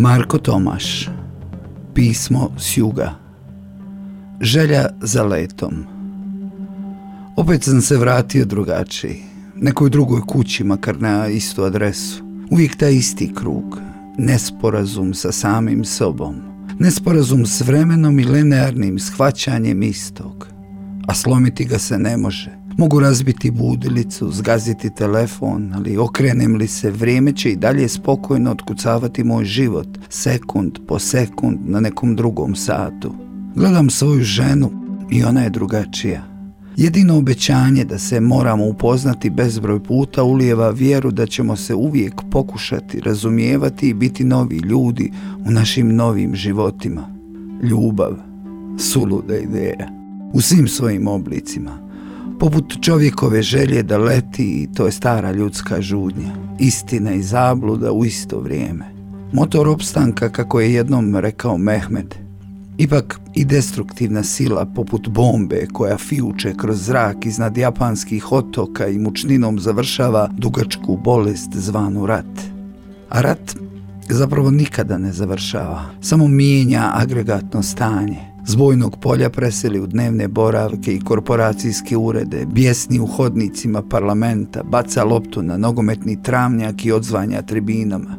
Marko Tomaš Pismo s juga Želja za letom Opet sam se vratio drugačiji. Nekoj drugoj kući, makar na istu adresu. Uvijek taj isti krug. Nesporazum sa samim sobom. Nesporazum s vremenom i linearnim shvaćanjem istog. A slomiti ga se ne može. Mogu razbiti budilicu, zgaziti telefon, ali okrenem li se, vrijeme će i dalje spokojno otkucavati moj život, sekund po sekund na nekom drugom satu. Gledam svoju ženu i ona je drugačija. Jedino obećanje da se moramo upoznati bezbroj puta ulijeva vjeru da ćemo se uvijek pokušati razumijevati i biti novi ljudi u našim novim životima. Ljubav, suluda ideja, u svim svojim oblicima – poput čovjekove želje da leti i to je stara ljudska žudnja, istina i zabluda u isto vrijeme. Motor opstanka, kako je jednom rekao Mehmed, ipak i destruktivna sila poput bombe koja fiuče kroz zrak iznad japanskih otoka i mučninom završava dugačku bolest zvanu rat. A rat zapravo nikada ne završava, samo mijenja agregatno stanje, zbojnog polja preseli u dnevne boravke i korporacijske urede, bjesni u hodnicima parlamenta, baca loptu na nogometni travnjak i odzvanja tribinama.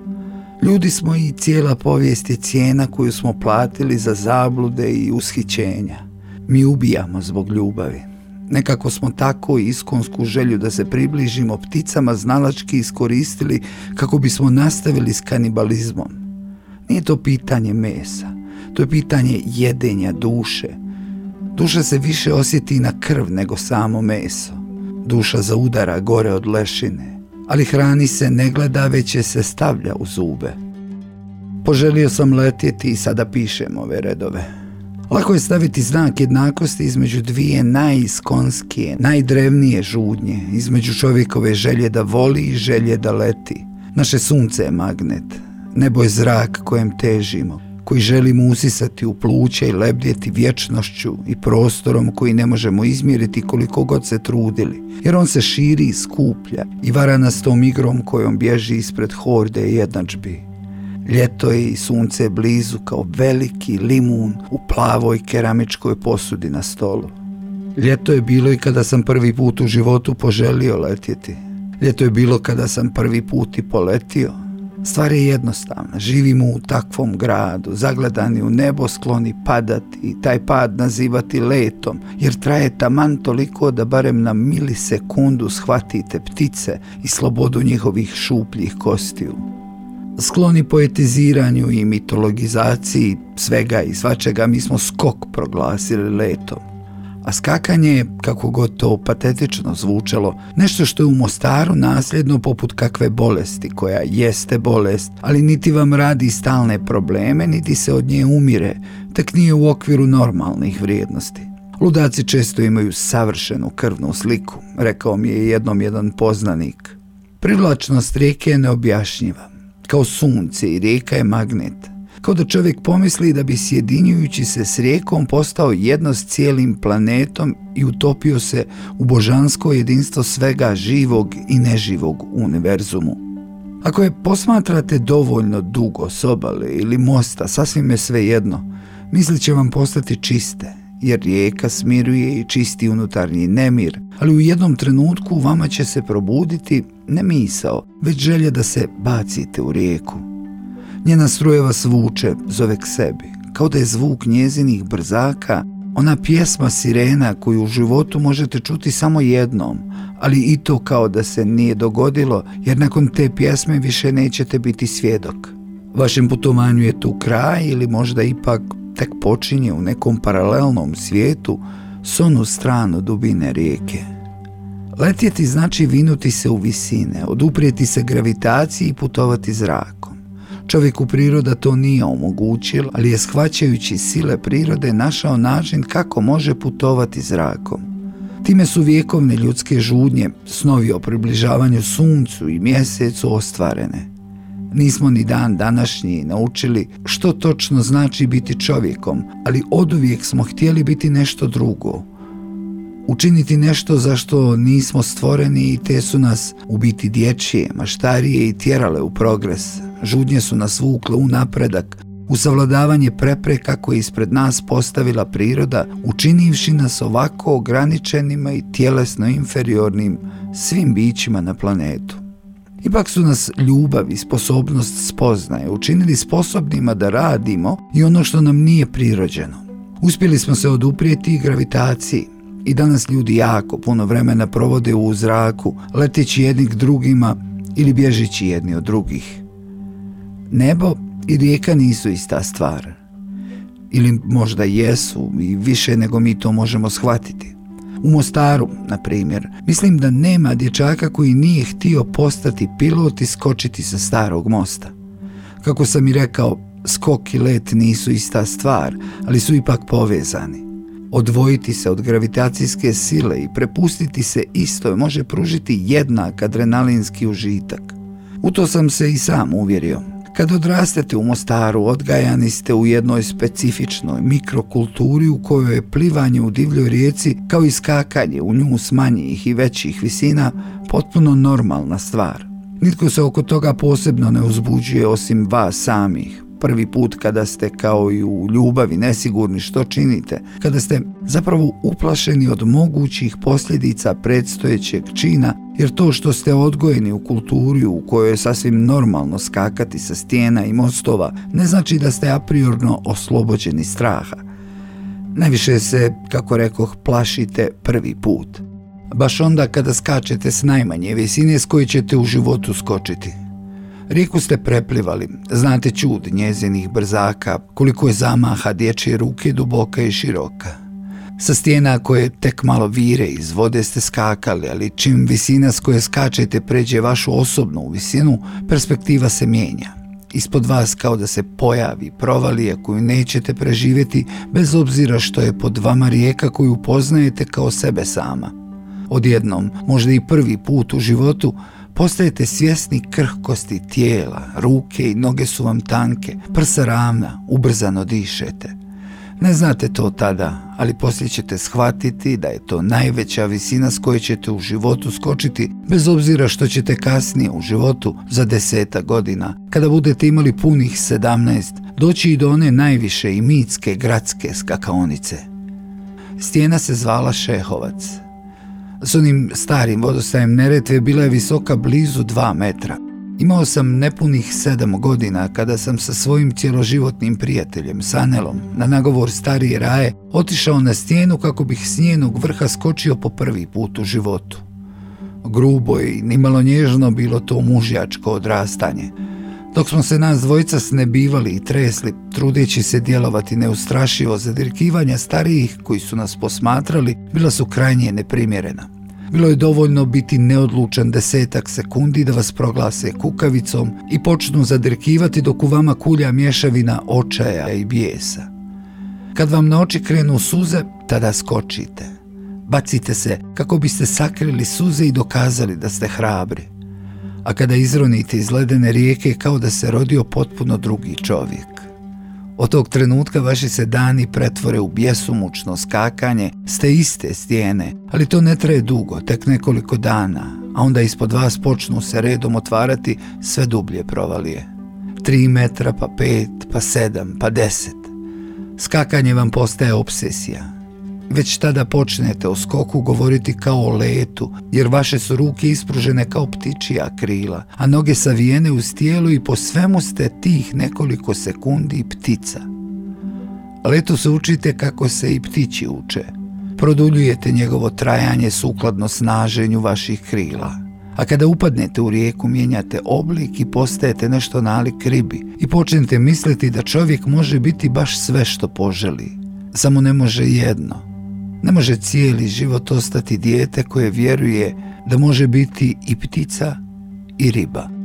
Ljudi smo i cijela povijest je cijena koju smo platili za zablude i ushićenja. Mi ubijamo zbog ljubavi. Nekako smo tako iskonsku želju da se približimo pticama znalački iskoristili kako bismo nastavili s kanibalizmom. Nije to pitanje mesa, To je pitanje jedenja duše. Duša se više osjeti na krv nego samo meso. Duša za udara gore od lešine, ali hrani se ne gleda, već je se stavlja u zube. Poželio sam letjeti i sada pišem ove redove. Lako je staviti znak jednakosti između dvije najiskonskije, najdrevnije žudnje, između čovjekove želje da voli i želje da leti. Naše sunce je magnet, nebo je zrak kojem težimo, koji želimo usisati u pluća i lebdjeti vječnošću i prostorom koji ne možemo izmjeriti koliko god se trudili, jer on se širi i skuplja i vara nas tom igrom kojom bježi ispred horde jednačbi. Ljeto je i sunce je blizu kao veliki limun u plavoj keramičkoj posudi na stolu. Ljeto je bilo i kada sam prvi put u životu poželio letjeti. Ljeto je bilo kada sam prvi put i poletio. Stvar je jednostavna. Živimo u takvom gradu, zagledani u nebo, skloni padati i taj pad nazivati letom, jer traje taman toliko da barem na milisekundu shvatite ptice i slobodu njihovih šupljih kostiju. Skloni poetiziranju i mitologizaciji svega i svačega mi smo skok proglasili letom. A skakanje je, kako god to patetično zvučalo, nešto što je u Mostaru nasljedno poput kakve bolesti, koja jeste bolest, ali niti vam radi stalne probleme, niti se od nje umire, tek nije u okviru normalnih vrijednosti. Ludaci često imaju savršenu krvnu sliku, rekao mi je jednom jedan poznanik. Privlačnost rijeke je neobjašnjiva. Kao sunce i rijeka je magnet kao da čovjek pomisli da bi sjedinjujući se s rijekom postao jedno s cijelim planetom i utopio se u božansko jedinstvo svega živog i neživog univerzumu. Ako je posmatrate dovoljno dugo s obale ili mosta, sasvim je sve jedno, misli će vam postati čiste, jer rijeka smiruje i čisti unutarnji nemir, ali u jednom trenutku vama će se probuditi ne misao, već želja da se bacite u rijeku. Njena struja vas vuče, zove k sebi, kao da je zvuk njezinih brzaka, ona pjesma sirena koju u životu možete čuti samo jednom, ali i to kao da se nije dogodilo, jer nakon te pjesme više nećete biti svjedok. Vašem putovanju je tu kraj ili možda ipak tek počinje u nekom paralelnom svijetu s onu stranu dubine rijeke. Letjeti znači vinuti se u visine, oduprijeti se gravitaciji i putovati zrakom. Čovjeku priroda to nije omogućila, ali je shvaćajući sile prirode našao način kako može putovati zrakom. Time su vjekovne ljudske žudnje, snovi o približavanju suncu i mjesecu ostvarene. Nismo ni dan današnji naučili što točno znači biti čovjekom, ali oduvijek smo htjeli biti nešto drugo. Učiniti nešto za što nismo stvoreni i te su nas u biti dječje, maštarije i tjerale u progres, Žudnje su nas vukle u napredak, u savladavanje prepreka koje ispred nas postavila priroda, učinivši nas ovako ograničenima i tjelesno inferiornim svim bićima na planetu. Ipak su nas ljubav i sposobnost spoznaje učinili sposobnima da radimo i ono što nam nije prirođeno. Uspjeli smo se oduprijeti gravitaciji i danas ljudi jako puno vremena provode u zraku, leteći jedni k drugima ili bježići jedni od drugih. Nebo i rijeka nisu ista stvar. Ili možda jesu i više nego mi to možemo shvatiti. U Mostaru, na primjer, mislim da nema dječaka koji nije htio postati pilot i skočiti sa starog mosta. Kako sam i rekao, skok i let nisu ista stvar, ali su ipak povezani. Odvojiti se od gravitacijske sile i prepustiti se istoj može pružiti jednak adrenalinski užitak. U to sam se i sam uvjerio. Kad odrastete u Mostaru, odgajani ste u jednoj specifičnoj mikrokulturi u kojoj je plivanje u divljoj rijeci kao i skakanje u nju s manjih i većih visina potpuno normalna stvar. Nitko se oko toga posebno ne uzbuđuje osim vas samih, prvi put kada ste kao i u ljubavi nesigurni što činite, kada ste zapravo uplašeni od mogućih posljedica predstojećeg čina, jer to što ste odgojeni u kulturi u kojoj je sasvim normalno skakati sa stijena i mostova, ne znači da ste apriorno oslobođeni straha. Najviše se, kako rekoh, plašite prvi put. Baš onda kada skačete s najmanje visine s koje ćete u životu skočiti. Riku ste preplivali, znate čud njezinih brzaka, koliko je zamaha dječje ruke duboka i široka. Sa stijena koje tek malo vire iz vode ste skakali, ali čim visina s koje skačete pređe vašu osobnu visinu, perspektiva se mijenja. Ispod vas kao da se pojavi provalija koju nećete preživjeti bez obzira što je pod vama rijeka koju poznajete kao sebe sama. Odjednom, možda i prvi put u životu, postajete svjesni krhkosti tijela, ruke i noge su vam tanke, prsa ravna, ubrzano dišete. Ne znate to tada, ali poslije ćete shvatiti da je to najveća visina s koje ćete u životu skočiti, bez obzira što ćete kasnije u životu za deseta godina, kada budete imali punih sedamnaest, doći i do one najviše i mitske gradske skakaonice. Stijena se zvala Šehovac, S onim starim vodostajem Neretve bila je visoka blizu 2 metra. Imao sam nepunih sedam godina kada sam sa svojim cjeloživotnim prijateljem, Sanelom, na nagovor starije raje, otišao na stijenu kako bih s njenog vrha skočio po prvi put u životu. Grubo i nimalo nježno bilo to mužjačko odrastanje. Dok smo se nas dvojica snebivali i tresli, trudeći se djelovati neustrašivo za dirkivanja starijih koji su nas posmatrali, bila su krajnje neprimjerena. Bilo je dovoljno biti neodlučan desetak sekundi da vas proglase kukavicom i počnu zadirkivati dok u vama kulja mješavina očaja i bijesa. Kad vam na oči krenu suze, tada skočite. Bacite se kako biste sakrili suze i dokazali da ste hrabri a kada izronite iz ledene rijeke kao da se rodio potpuno drugi čovjek. Od tog trenutka vaši se dani pretvore u bjesumučno skakanje s te iste stijene, ali to ne traje dugo, tek nekoliko dana, a onda ispod vas počnu se redom otvarati sve dublje provalije. 3 metra, pa 5, pa 7, pa deset. Skakanje vam postaje obsesija, već tada počnete o skoku govoriti kao o letu, jer vaše su ruke ispružene kao ptičija krila, a noge savijene uz tijelu i po svemu ste tih nekoliko sekundi ptica. Letu se učite kako se i ptići uče. Produljujete njegovo trajanje sukladno snaženju vaših krila. A kada upadnete u rijeku, mijenjate oblik i postajete nešto nalik ribi i počnete misliti da čovjek može biti baš sve što poželi. Samo ne može jedno – Ne može cijeli život ostati dijete koje vjeruje da može biti i ptica i riba.